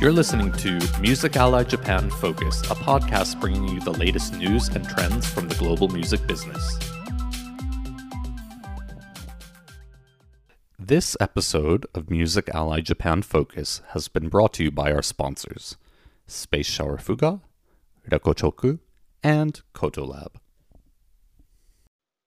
You're listening to Music Ally Japan Focus, a podcast bringing you the latest news and trends from the global music business. This episode of Music Ally Japan Focus has been brought to you by our sponsors Space Shower Fuga, Rekochoku, and Kotolab.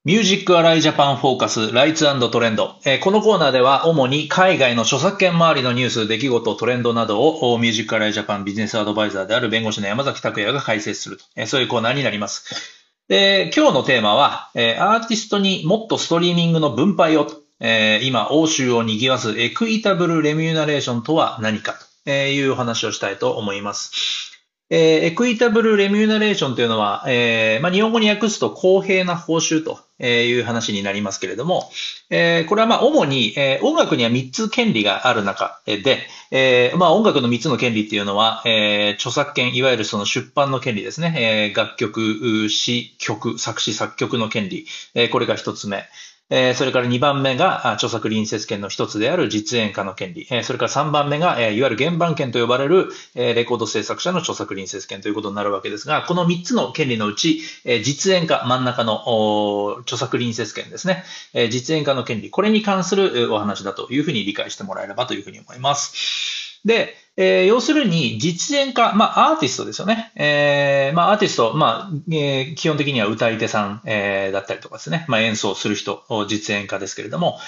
ミュージックアライジャパンフォーカス、ライツトレンド、えーこのコーナーでは主に海外の著作権周りのニュース、出来事、トレンドなどをミュージックアライジャパンビジネスアドバイザーである弁護士の山崎拓也が解説すると、えーそういうコーナーになります。で今日のテーマは、えーアーティストにもっとストリーミングの分配を、えー今、欧州を賑わすエクイタブルレミューナレーションとは何かというお話をしたいと思います。えーエクイタブルレミューナレーションというのは、えーまあ、日本語に訳すと公平な報酬という話になりますけれども、えーこれはまあ主に、えー音楽には3つ権利がある中で、えーまあ、音楽の3つの権利っていうのは、えー著作権、いわゆるその出版の権利ですね、えー楽曲、詩、曲、作詞、作曲の権利、えーこれが1つ目。えそれから2番目が著作隣接権の一つである実演家の権利。えそれから3番目が、えいわゆる原版権と呼ばれる、えレコード制作者の著作隣接権ということになるわけですが、この3つの権利のうち、え実演家、真ん中の著作隣接権ですね、え実演家の権利、これに関するお話だというふうに理解してもらえればというふうに思います。で、えー要するに実演家、まあアーティストですよね。えーまあアーティスト、まあ、えー基本的には歌い手さん、えーだったりとかですね、まあ演奏する人、実演家ですけれども、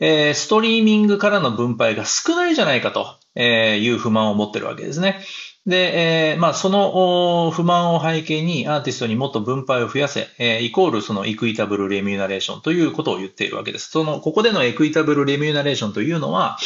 えーストリーミングからの分配が少ないじゃないかという不満を持ってるわけですね。で、えーまあ、その不満を背景にアーティストにもっと分配を増やせ、えーイコールそのイクイタブルレミューナレーションということを言っているわけです。その、ここでのエクイタブルレミューナレーションというのは、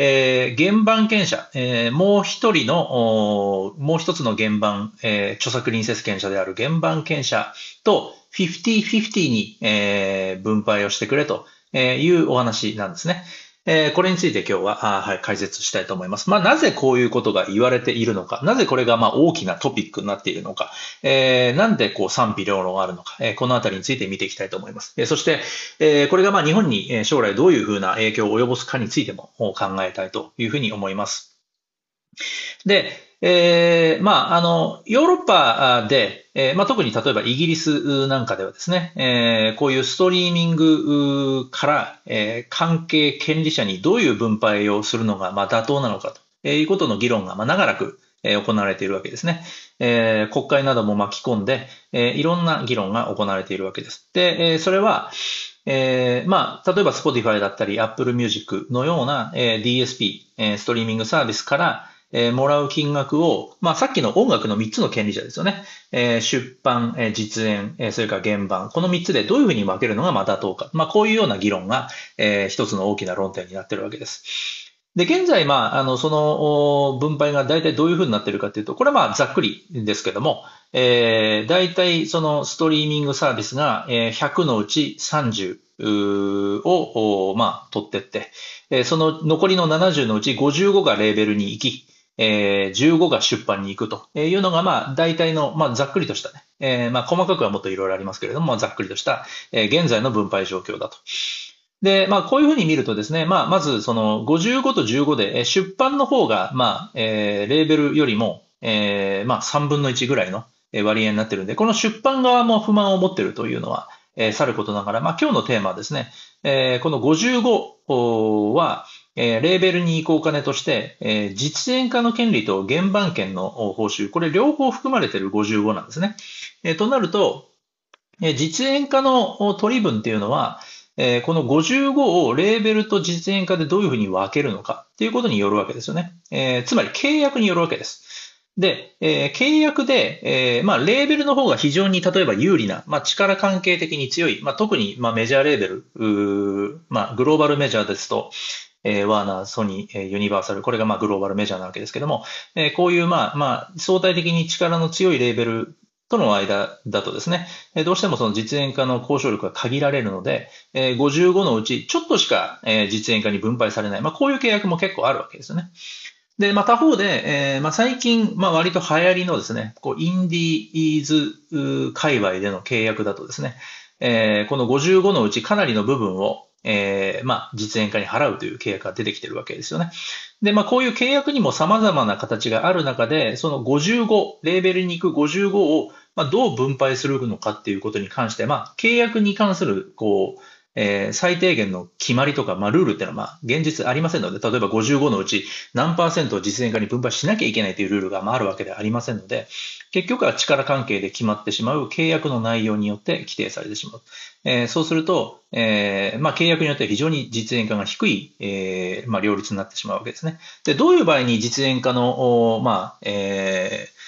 えー原版権者、えーもう一人の、もう一つの原版、えー著作隣接権者である原版権者と50-50に、えー分配をしてくれとえーいうお話なんですね。えーこれについて今日は、あはい、解説したいと思います。まあ、なぜこういうことが言われているのか、なぜこれがまあ大きなトピックになっているのか、えーなんでこう賛否両論があるのか、えーこのあたりについて見ていきたいと思います。えーそして、えーこれがまあ日本に将来どういうふうな影響を及ぼすかについても考えたいというふうに思います。で、えーまあ、あの、ヨーロッパで、えーまあ、特に例えばイギリスなんかではですね、えーこういうストリーミングから、えー関係権利者にどういう分配をするのが、まあ、妥当なのかということの議論が、まあ、長らく、行われているわけですね。えー国会なども巻き込んで、えーいろんな議論が行われているわけです。で、えーそれは、えーまあ、例えば Spotify だったり Apple Music のような、えー DSP、えストリーミングサービスから、えーもらう金額を、まあ、さっきの音楽の3つの権利者ですよね。えー出版、えー実演、えーそれから原版。この3つでどういうふうに分けるのがまあ妥当か。まあ、こういうような議論が、えー一つの大きな論点になっているわけです。で、現在、まあ、あの、その分配が大体どういうふうになっているかというと、これはまあ、ざっくりですけども、えー、大体そのストリーミングサービスが、えー100のうち30を、まあ、取ってって、えーその残りの70のうち55がレーベルに行き、えー15が出版に行くというのが、まあ、大体の、まあ、ざっくりとしたね、えーまあ、細かくはもっといろいろありますけれども、ざっくりとした、えー現在の分配状況だと。で、まあ、こういうふうに見るとですね、まあ、まず、その、55と15で、出版の方が、まあ、えーレーベルよりも、えーまあ、3分の1ぐらいの割合になってるんで、この出版側も不満を持っているというのは、えーさることながら、まあ、今日のテーマはですね、えーこの55は、えーレーベルに移行金として、えー実演家の権利と原版権の報酬、これ両方含まれている55なんですね。えーとなると、えー実演家の取り分っていうのは、えーこの55をレーベルと実演家でどういうふうに分けるのかっていうことによるわけですよね。えーつまり契約によるわけです。で、えー契約で、えーまあ、レーベルの方が非常に例えば有利な、まあ、力関係的に強い、まあ、特に、まあ、メジャーレーベル、まあ、グローバルメジャーですと、えーワーナー、ソニー、えーユニバーサル、これがまあグローバルメジャーなわけですけども、えーこういうまあ、まあ、相対的に力の強いレーベルとの間だとですね、えーどうしてもその実演家の交渉力が限られるので、えー55のうちちょっとしか、えー実演家に分配されない、まあ、こういう契約も結構あるわけですよね。で、まあ、他方で、えーまあ、最近、まあ、割と流行りのですね、こう、インディーズ界隈での契約だとですね、えーこの55のうちかなりの部分を、えー、まあ、実演家に払うという契約が出てきてるわけですよね。で、まあ、こういう契約にも様々な形がある中で、その55、レーベルに行く55を、まあ、どう分配するのかっていうことに関して、まあ、契約に関する、こう、えー、最低限の決まりとか、まあ、ルールっていうのは、まあ、現実ありませんので、例えば55のうち何パーセントを実演化に分配しなきゃいけないというルールが、まあ、あるわけではありませんので、結局は力関係で決まってしまう契約の内容によって規定されてしまう。えー、そうすると、えー、まあ、契約によっては非常に実演家が低い、えー、まあ、料率になってしまうわけですね。で、どういう場合に実演家の、まあ、えー、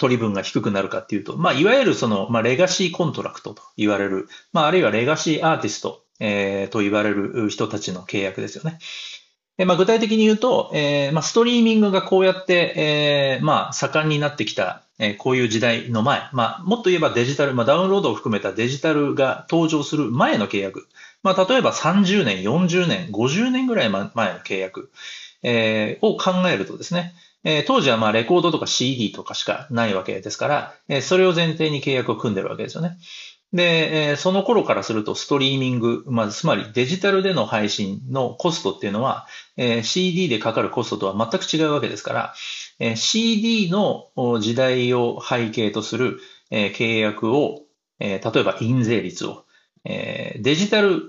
取り分が低くなるかっていうと、まあ、いわゆるその、まあ、 legacy contract と言われる、まあ、あるいは legacy artist、えー、と言われる人たちの契約ですよね。でまあ、具体的に言うと、えーまあ、ストリーミングがこうやって、えーまあ、盛んになってきた、えー、こういう時代の前、まあ、もっと言えばデジタル、まあ、ダウンロードを含めたデジタルが登場する前の契約、まあ、例えば30年、40年、50年ぐらい前の契約、えー、を考えるとですね、えー、当時はまあレコードとか CD とかしかないわけですから、えー、それを前提に契約を組んでるわけですよね。で、その頃からするとストリーミング、まあ、つまりデジタルでの配信のコストっていうのは、CD でかかるコストとは全く違うわけですから、CD の時代を背景とする、契約を、例えば印税率を、デジタル、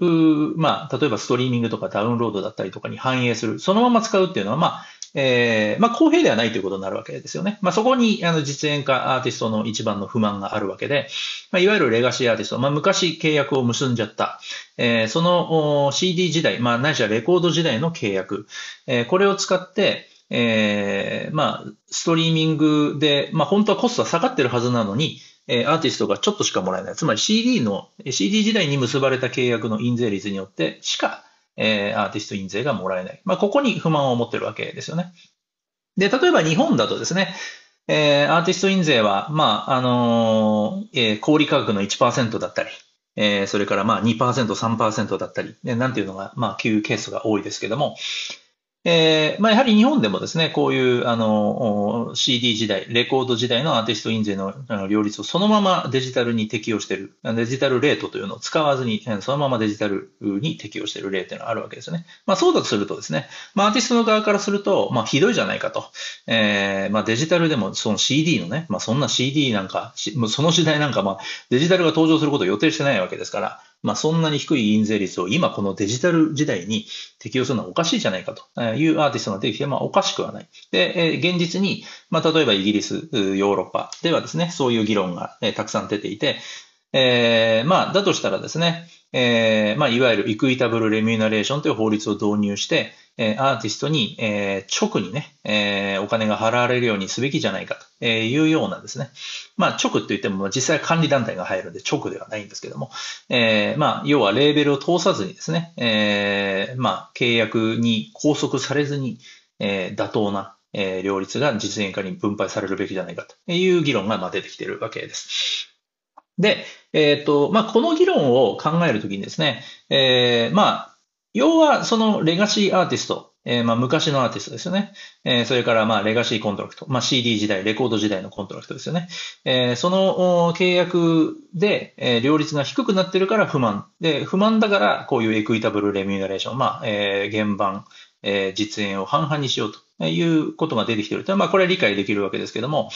まあ、例えばストリーミングとかダウンロードだったりとかに反映する、そのまま使うっていうのは、まあ、えー、まあ、公平ではないということになるわけですよね。まあ、そこに、あの、実演家アーティストの一番の不満があるわけで、まあ、いわゆるレガシーアーティスト、まあ、昔契約を結んじゃった、えー、その CD 時代、まあ、ないしはレコード時代の契約、えー、これを使って、えー、まあ、ストリーミングで、まあ、本当はコストは下がってるはずなのに、えアーティストがちょっとしかもらえない。つまり CD の、CD 時代に結ばれた契約の印税率によってしか、アーティスト印税がもらえない。まあ、ここに不満を持ってるわけですよね。で、例えば日本だとですね、アーティスト印税は、まあ、あの、え、小売価格の1%だったり、それからまあ2%、3%だったり、なんていうのが、まあ、給ケースが多いですけども、えー、まあ、やはり日本でもですね、こういうあの CD 時代、レコード時代のアーティスト印税の両立をそのままデジタルに適用している、デジタルレートというのを使わずに、そのままデジタルに適用している例というのがあるわけですね。まあ、そうだとするとですね、まあ、アーティストの側からすると、まあ、ひどいじゃないかと。えー、まあ、デジタルでもその CD のね、まあ、そんな CD なんか、その時代なんか、まあ、デジタルが登場することを予定してないわけですから、まあ、そんなに低い印税率を今このデジタル時代に適用するのはおかしいじゃないかというアーティストが出てきて、まあ、おかしくはない。で、現実に、まあ、例えばイギリス、ヨーロッパではですね、そういう議論がたくさん出ていて、えー、まあ、だとしたらですね、えー、まあ、いわゆるイクイタブルレミューナレーションという法律を導入して、えアーティストに、え直にね、えお金が払われるようにすべきじゃないかというようなですね、まあ、直って言っても実際管理団体が入るんで直ではないんですけども、えまあ、要はレーベルを通さずにですね、えまあ、契約に拘束されずに、え妥当な、え料率が実演家に分配されるべきじゃないかという議論がま出てきているわけです。で、えっ、ー、と、まあ、この議論を考えるときにですね、えー、まあ、要はその legacy artist、えー、まあ昔のアーティストですよね。えー、それからまあ legacy contract、まあ CD 時代、レコード時代の contract ですよね。えー、その契約で、えー、料率が低くなってるから不満。で、不満だからこういう equitable remuneration、まあ、えー、原盤、え、実演を半々にしようということが出てきていると。まあ、これは理解できるわけですけども、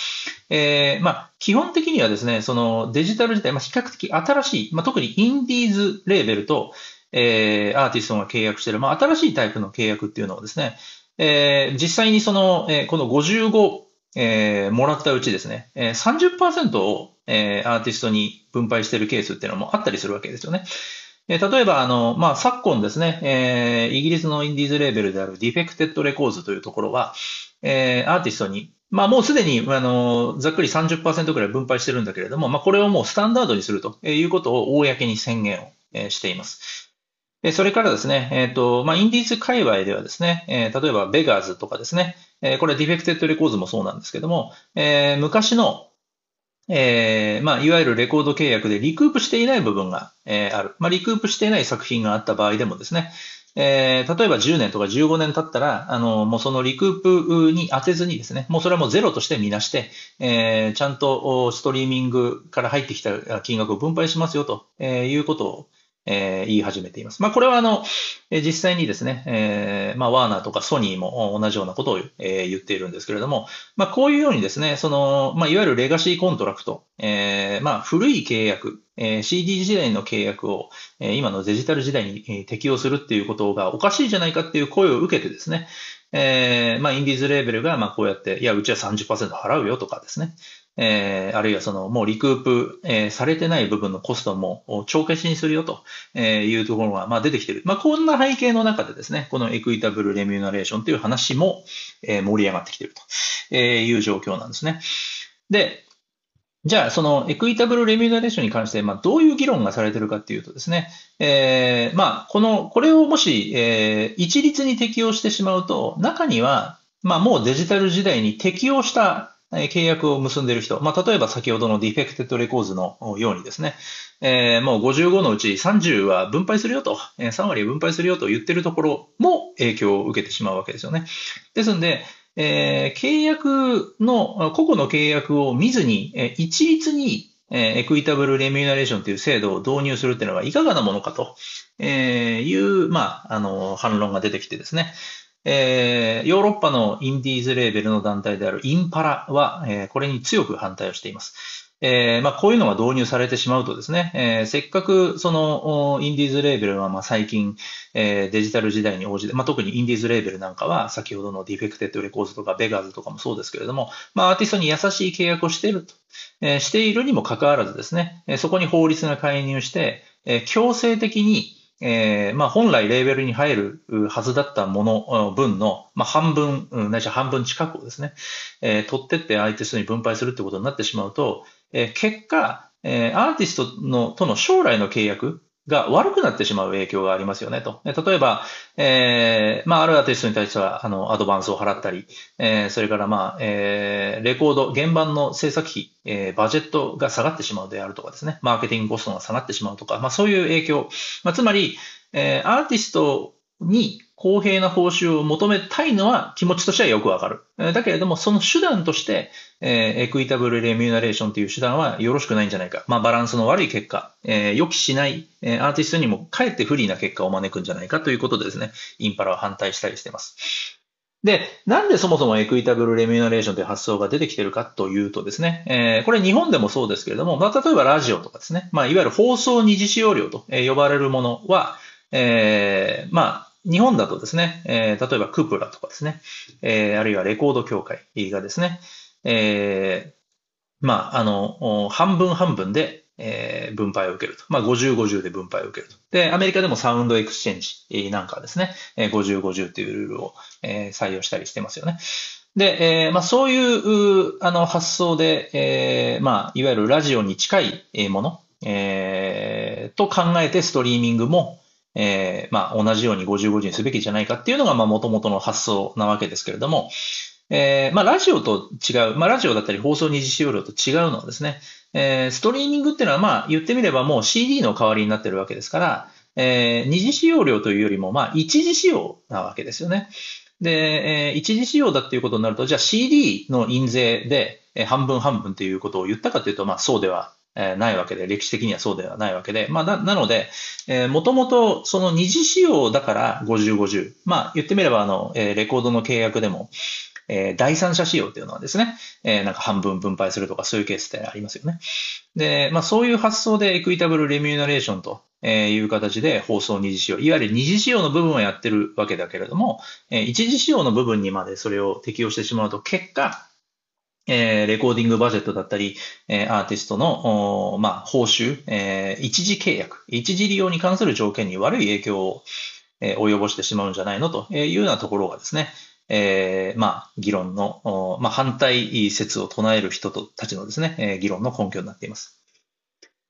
え、まあ、基本的にはですね、そのデジタル自体、まあ、比較的新しい、まあ、特にインディーズレーベルと、え、アーティストが契約している、まあ、新しいタイプの契約っていうのをですね、え、実際にその、え、この55、え、もらったうちですね、え、30%を、え、アーティストに分配しているケースっていうのもあったりするわけですよね。え、例えば、あの、まあ、昨今ですね、えー、イギリスのインディーズレーベルである Defected Records というところは、えー、アーティストに、まあ、もうすでに、あの、ざっくり30%くらい分配してるんだけれども、まあ、これをもうスタンダードにするということを公に宣言を、え、しています。それからですね、えっ、ー、と、まあ、インディーズ界隈ではですね、えー、例えば Beggars とかですね、え、これ Defected Records もそうなんですけども、え、昔の、えー、まあ、いわゆるレコード契約でリクープしていない部分が、えー、ある。まあ、リクープしていない作品があった場合でもですね、えー、例えば10年とか15年経ったら、あの、もうそのリクープに当てずにですね、もうそれはもうゼロとしてみなして、えー、ちゃんとストリーミングから入ってきた金額を分配しますよということを、えー、言い始めています。まあ、これはあの、実際にですね、えー、まあ、ワーナーとかソニーも同じようなことを、え、言っているんですけれども、まあ、こういうようにですね、その、まあ、いわゆる legacy contract、えー、まあ、古い契約、え、CD 時代の契約を、え、今のデジタル時代に、適用するっていうことがおかしいじゃないかっていう声を受けてですね、えー、まあ、インディーズレーベルが、まあ、こうやって、いや、うちは30%払うよとかですね、えー、あるいはその、もう recoup、えー、されてない部分のコストも帳消しにするよというところが、まあ、出てきてる。まあ、こんな背景の中でですね、この equitable remuneration という話も、えー、盛り上がってきてるという状況なんですね。で、じゃあ、その equitable remuneration に関して、まあ、どういう議論がされてるかっていうとですね、えー、まあ、この、これをもし、えー、一律に適用してしまうと、中には、まあ、もうデジタル時代に適用した契約を結んでいる人、まあ、例えば先ほどの Defected Records のようにですね、えー、もう55のうち30は分配するよと、3割分配するよと言ってるところも影響を受けてしまうわけですよね。ですので、えー、契約の、個々の契約を見ずに、えー、一律にえエクイタブルレミュナレーションという制度を導入するっていうのはいかがなものかという、まあ、あの、反論が出てきてですね。えー、ヨーロッパのインディーズレーベルの団体であるインパラは、えー、これに強く反対をしています。えー、まあ、こういうのが導入されてしまうとですね、えー、せっかくそのインディーズレーベルはまあ最近、えー、デジタル時代に応じて、まあ、特にインディーズレーベルなんかは先ほどの Defected Records とか Beggars とかもそうですけれども、まあ、アーティストに優しい契約をしていると、えー、しているにもかかわらずですね、そこに法律が介入して、えー、強制的にえー、まあ本来レーベルに入るはずだったもの、分の、まあ半分、ないし半分近くをですね、えー、取ってってアーティストに分配するってことになってしまうと、えー、結果、えー、アーティストのとの将来の契約が悪くなってしまう影響がありますよねと。例えば、えー、まあ、あるアーティストに対しては、あの、アドバンスを払ったり、えー、それからまあ、えー、レコード、原版の制作費、えー、バジェットが下がってしまうであるとかですね、マーケティングコストが下がってしまうとか、まあ、そういう影響。まあ、つまり、えー、アーティストに公平な報酬を求めたいのは気持ちとしてはよくわかる。だけれども、その手段として、えー、エクイタブルレミューナレーションという手段はよろしくないんじゃないか。まあ、バランスの悪い結果、えー、予期しない、えー、アーティストにもかえって不利な結果を招くんじゃないかということでですね、IMPALA は反対したりしています。で、なんでそもそも equitable remuneration という発想が出てきているかというとですね、えー、これ日本でもそうですけれども、まあ、例えばラジオとかですね、まあ、いわゆる放送二次使用料と呼ばれるものは、えー、まあ、日本だとですね、えー、例えば CPRA とかですね、えー、あるいはレコード協会がですね、えー、まあ、あの、半分半分で、えー、分配を受けると。まあ、50、50で分配を受けると。で、アメリカでも SoundExchange なんかですね、50、50というルールを、えー、採用したりしてますよね。で、えー、まあ、そういう、あの、発想で、えー、まあ、いわゆるラジオに近いもの、えー、と考えてストリーミングも、えー、まあ、同じように50-50にすべきじゃないかっていうのが、まあ、元々の発想なわけですけれども、えー、まあ、ラジオと違う、まあ、ラジオだったり放送二次使用料と違うのはですね、えー、ストリーミングっていうのは、まあ、言ってみればもう CD の代わりになってるわけですから、えー、二次使用料というよりも、まあ、一次使用なわけですよね。で、えー、一次使用だっていうことになると、じゃあ CD の印税で、えー、半分半分ということを言ったかというと、まあ、そうではえないわけで、歴史的にはそうではないわけで、まあ、な、なので、えー、もともとその二次使用だから50、50。まあ、言ってみれば、あの、えー、レコードの契約でも、えー、第三者使用っていうのはですね、えー、なんか半分分配するとかそういうケースってありますよね。で、まあそういう発想でエクイタブルレミューナレーションという形で放送二次使用、いわゆる二次使用の部分をやってるわけだけれども、えー、一次使用の部分にまでそれを適用してしまうと結果、えー、レコーディングバジェットだったり、えー、アーティストの、まあ、報酬、えー、一時契約、一時利用に関する条件に悪い影響を、えー、及ぼしてしまうんじゃないのというようなところがですね、えー、まあ、議論の、まあ、反対説を唱える人たちのですね、えー、議論の根拠になっています。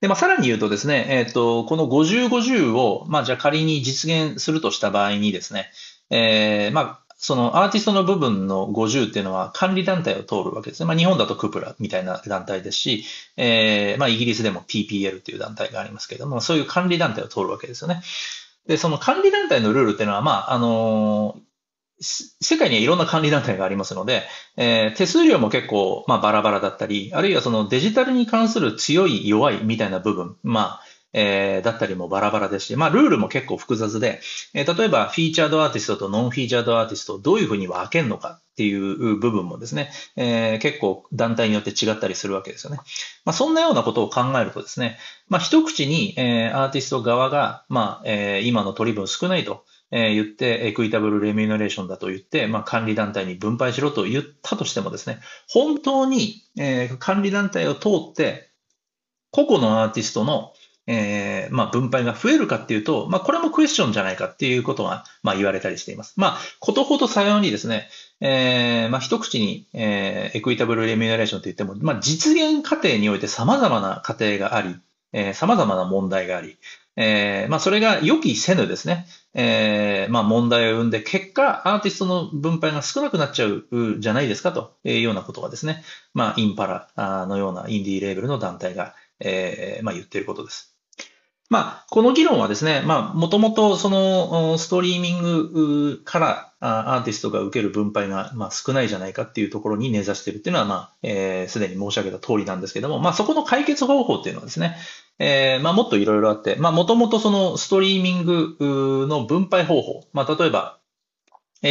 で、まあ、さらに言うとですね、えっ、ー、と、この50、50を、まあ、じゃ仮に実現するとした場合にですね、えー、まあ、そのアーティストの部分の50っていうのは管理団体を通るわけですね。まあ日本だとクプラみたいな団体ですし、えー、まあイギリスでも PPL という団体がありますけれども、そういう管理団体を通るわけですよね。で、その管理団体のルールっていうのは、まあ、あの世界にはいろんな管理団体がありますので、えー、手数料も結構、まあ、バラバラだったり、あるいはそのデジタルに関する強い弱いみたいな部分、まあ、えー、だったりもバラバラですし、まあ、ルールも結構複雑で、えー、例えば、フィーチャードアーティストとノンフィーチャードアーティストをどういうふうに分けるのかっていう部分もですね、えー、結構団体によって違ったりするわけですよね。まあ、そんなようなことを考えるとですね、まあ、一口に、えー、アーティスト側が、まあ、えー、今の取り分少ないと、えー、言って、エクイタブルレミューナレーションだと言って、まあ、管理団体に分配しろと言ったとしてもですね、本当に、えー、管理団体を通って、個々のアーティストのえー、まあ、分配が増えるかっていうと、まあ、これもクエスチョンじゃないかっていうことが、まあ、言われたりしています。まあ、ことほどさようにですね、えー、まあ、一口に、えー、エクイタブルレミューレーションと言っても、まあ、実現過程において様々な過程があり、えー、様々な問題があり、えー、まあ、それが予期せぬですね、えー、まあ、問題を生んで、結果、アーティストの分配が少なくなっちゃうじゃないですかというようなことがですね、まあ、インパラのようなインディーレーベルの団体が、えー、まあ、言っていることです。まあ、この議論はですね、まあ、もともとそのストリーミングからアーティストが受ける分配がまあ少ないじゃないかっていうところに根ざしてるっていうのは、まあ、えー、すでに申し上げた通りなんですけども、まあ、そこの解決方法っていうのはですね、えー、まあ、もっといろいろあって、まあ、もともとそのストリーミングの分配方法、まあ、例えば、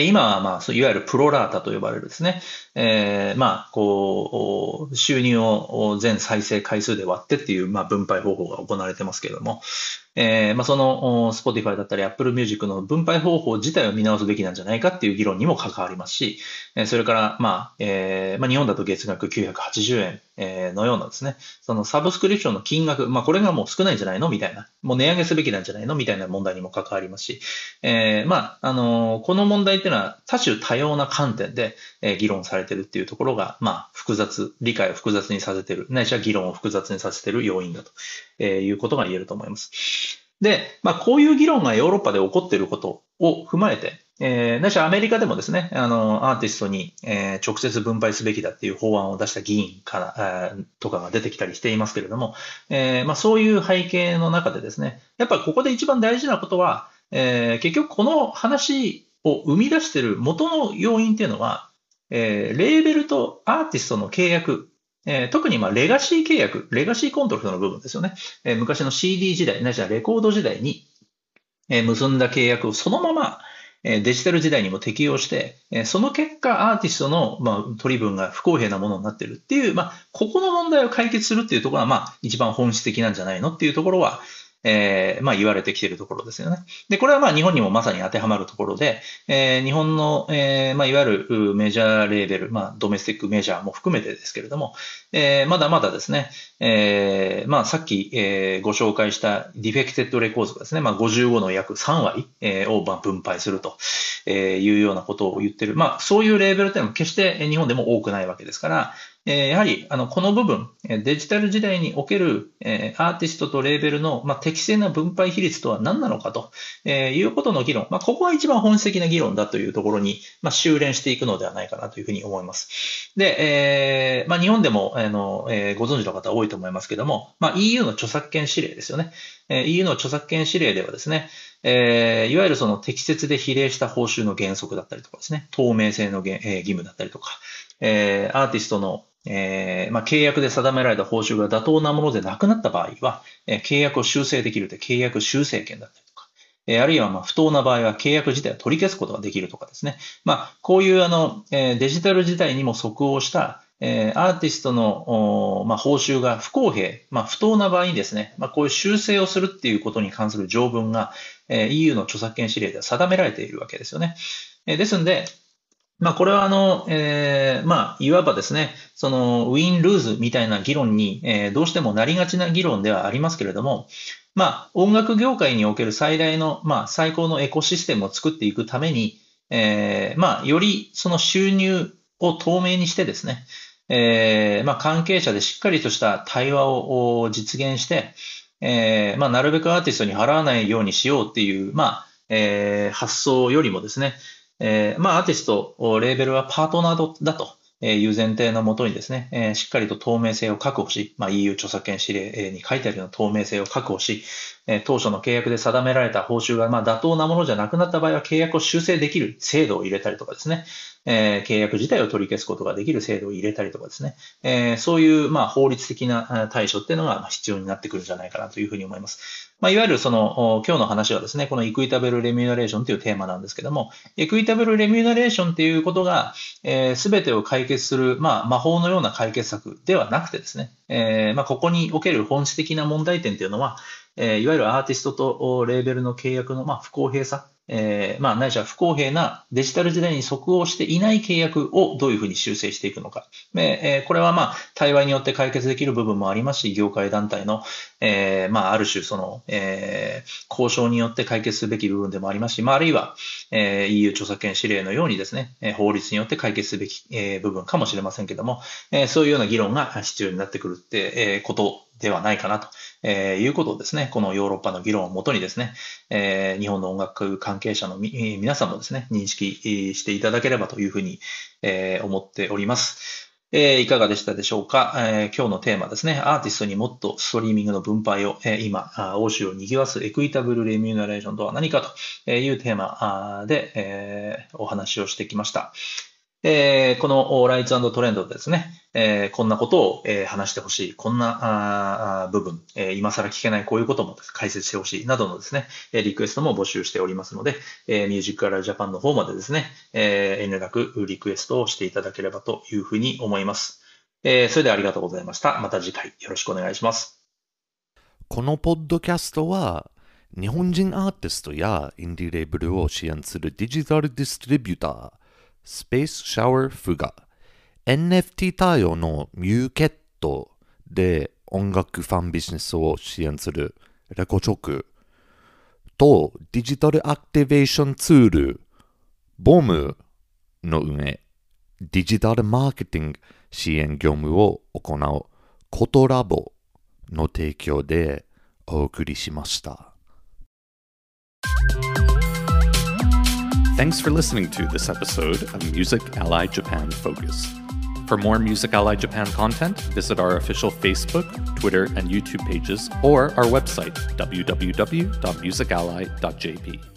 今は、まあ、いわゆるプロラータと呼ばれるですね、えー、まあ、こう、収入を全再生回数で割ってっていう、まあ、分配方法が行われてますけれども、えー、まあ、その Spotify だったり Apple Music の分配方法自体を見直すべきなんじゃないかっていう議論にも関わりますし、それから、まあ、えー、まあ、日本だと月額980円、えのようなですね、そのサブスクリプションの金額、まあ、これがもう少ないんじゃないの？みたいな、もう値上げすべきなんじゃないの？みたいな問題にも関わりますし、えー、まあ、あのこの問題っていうのは多種多様な観点で、え議論されてるっていうところが、まあ、複雑、理解を複雑にさせてる、ないしは議論を複雑にさせてる要因だと。いうことが言えると思います。で、まあ、こういう議論がヨーロッパで起こっていることを踏まえて、えー、なしアメリカでもですね、あの、アーティストに、えー、直接分配すべきだっていう法案を出した議員から、えー、とかが出てきたりしていますけれども、えー、まあそういう背景の中でですね、やっぱここで一番大事なことは、えー、結局この話を生み出している元の要因っていうのは、えー、レーベルとアーティストの契約、えー、特にまあレガシー契約、 legacy contract の部分ですよね。えー、昔の CD 時代、ないしはレコード時代に、えー、結んだ契約をそのまま、デジタル時代にも適用して、その結果、アーティストの、ま、取り分が不公平なものになってるっていう、まあ、ここの問題を解決するっていうところは、まあ、一番本質的なんじゃないのっていうところは、えー、まあ言われてきているところですよね。で、これはまあ日本にもまさに当てはまるところで、えー、日本の、えー、まあいわゆるメジャーレーベル、まあドメスティックメジャーも含めてですけれども、え、まだまだですね、え、まあさっき、え、ご紹介した Defected Records がですね、まあ55の約3割、えー、を分配するとえいうようなことを言ってる。まあそういうレーベルというのは決して日本でも多くないわけですから、えやはり、あの、この部分、デジタル時代における、えアーティストとレーベルの、ま、適正な分配比率とは何なのかと、えいうことの議論、まあ、ここが一番本質的な議論だというところに、ま、修練していくのではないかなというふうに思います。で、え、まあ、日本でも、あの、え、ご存知の方多いと思いますけども、まあ、EU の著作権指令ですよね。EU の著作権指令ではですね、えー、いわゆるその適切で比例した報酬の原則だったりとかですね、透明性の、えー、義務だったりとか、えー、アーティストのえー、まあ、契約で定められた報酬が妥当なものでなくなった場合は、えー、契約を修正できると契約修正権だったりとか、えー、あるいはま不当な場合は契約自体を取り消すことができるとかですね。まあ、こういうあの、え、デジタル時代にも即応した、え、アーティストの、まあ、報酬が不公平、まあ、不当な場合にですね、ま、こういう修正をするっていうことに関する条文が、え、EU の著作権指令では定められているわけですよね。え、ですので、まあ、これはあの、えー、まあ、いわばですね、その、ウィン・ルーズみたいな議論に、えー、どうしてもなりがちな議論ではありますけれども、まあ、音楽業界における最大の、まあ、最高のエコシステムを作っていくために、えー、まあ、よりその収入を透明にしてですね、えー、まあ、関係者でしっかりとした対話を実現して、えー、まあ、なるべくアーティストに払わないようにしようっていう、まあ、えー、発想よりもですね、えー、まあ、アーティスト、レーベルはパートナーだという前提のもとにですね、えー、しっかりと透明性を確保し、まあ、EU 著作権指令に書いてあるような透明性を確保し、え、当初の契約で定められた報酬がま妥当なものじゃなくなった場合は契約を修正できる制度を入れたりとかですね、え、契約自体を取り消すことができる制度を入れたりとかですね、え、そういうま法律的な対処っていうのが必要になってくるんじゃないかなというふうに思います。ま、いわゆるその、今日の話はですね、このイクイタブルレミューナレーションというテーマなんですけども、イクイタブルレミューナレーションっていうことが、え、全てを解決する、まあ、魔法のような解決策ではなくてですね、え、ま、ここにおける本質的な問題点というのは、えー、いわゆるアーティストとレーベルの契約の、まあ、不公平さ、えー、まあ、ないしは不公平なデジタル時代に即応していない契約をどういうふうに修正していくのか。えー、これはまあ、対話によって解決できる部分もありますし、業界団体の、えー、まあ、ある種その、えー、交渉によって解決すべき部分でもありますし、まあ、あるいは、えー、EU 著作権指令のようにですね、法律によって解決すべき、えー、部分かもしれませんけども、えー、そういうような議論が必要になってくるって、えー、ことではないかなと、えー、いうことをですね、このヨーロッパの議論をもとにですね、えー、日本の音楽関関係者のみ皆さんもですね、認識していただければというふうに、えー、思っております。えー、いかがでしたでしょうか、えー、今日のテーマですね、アーティストにもっとストリーミングの分配を、えー、今、欧州を賑わすエクイタブルレミューナレーションとは何かというテーマで、えー、お話をしてきました。えー、このライツトレンドですね、えー、こんなことを、えー、話してほしい、こんなあ部分、えー、今更聞けない。こういうことも解説してほしい。などのですね、リクエストも募集しておりますので、えー、ミュージックアラジャパンの方までですね、えー、遠慮なくリクエストをしていただければというふうに思います。えー、それではありがとうございました。また次回。よろしくお願いします。このポッドキャストは、日本人アーティストやインディレーブルを支援するデジタルディストリビューター、スペースシャワーフガ NFT 対応のミューケットで音楽ファンビジネスを支援するレコチョクとデジタルアクティベーションツールボムの上デジタルマーケティング支援業務を行うコトラボの提供でお送りしました。Thanks for listening to this episode of Music Ally Japan Focus. For more Music Ally Japan content, visit our official Facebook, Twitter, and YouTube pages or our website, www.musically.jp.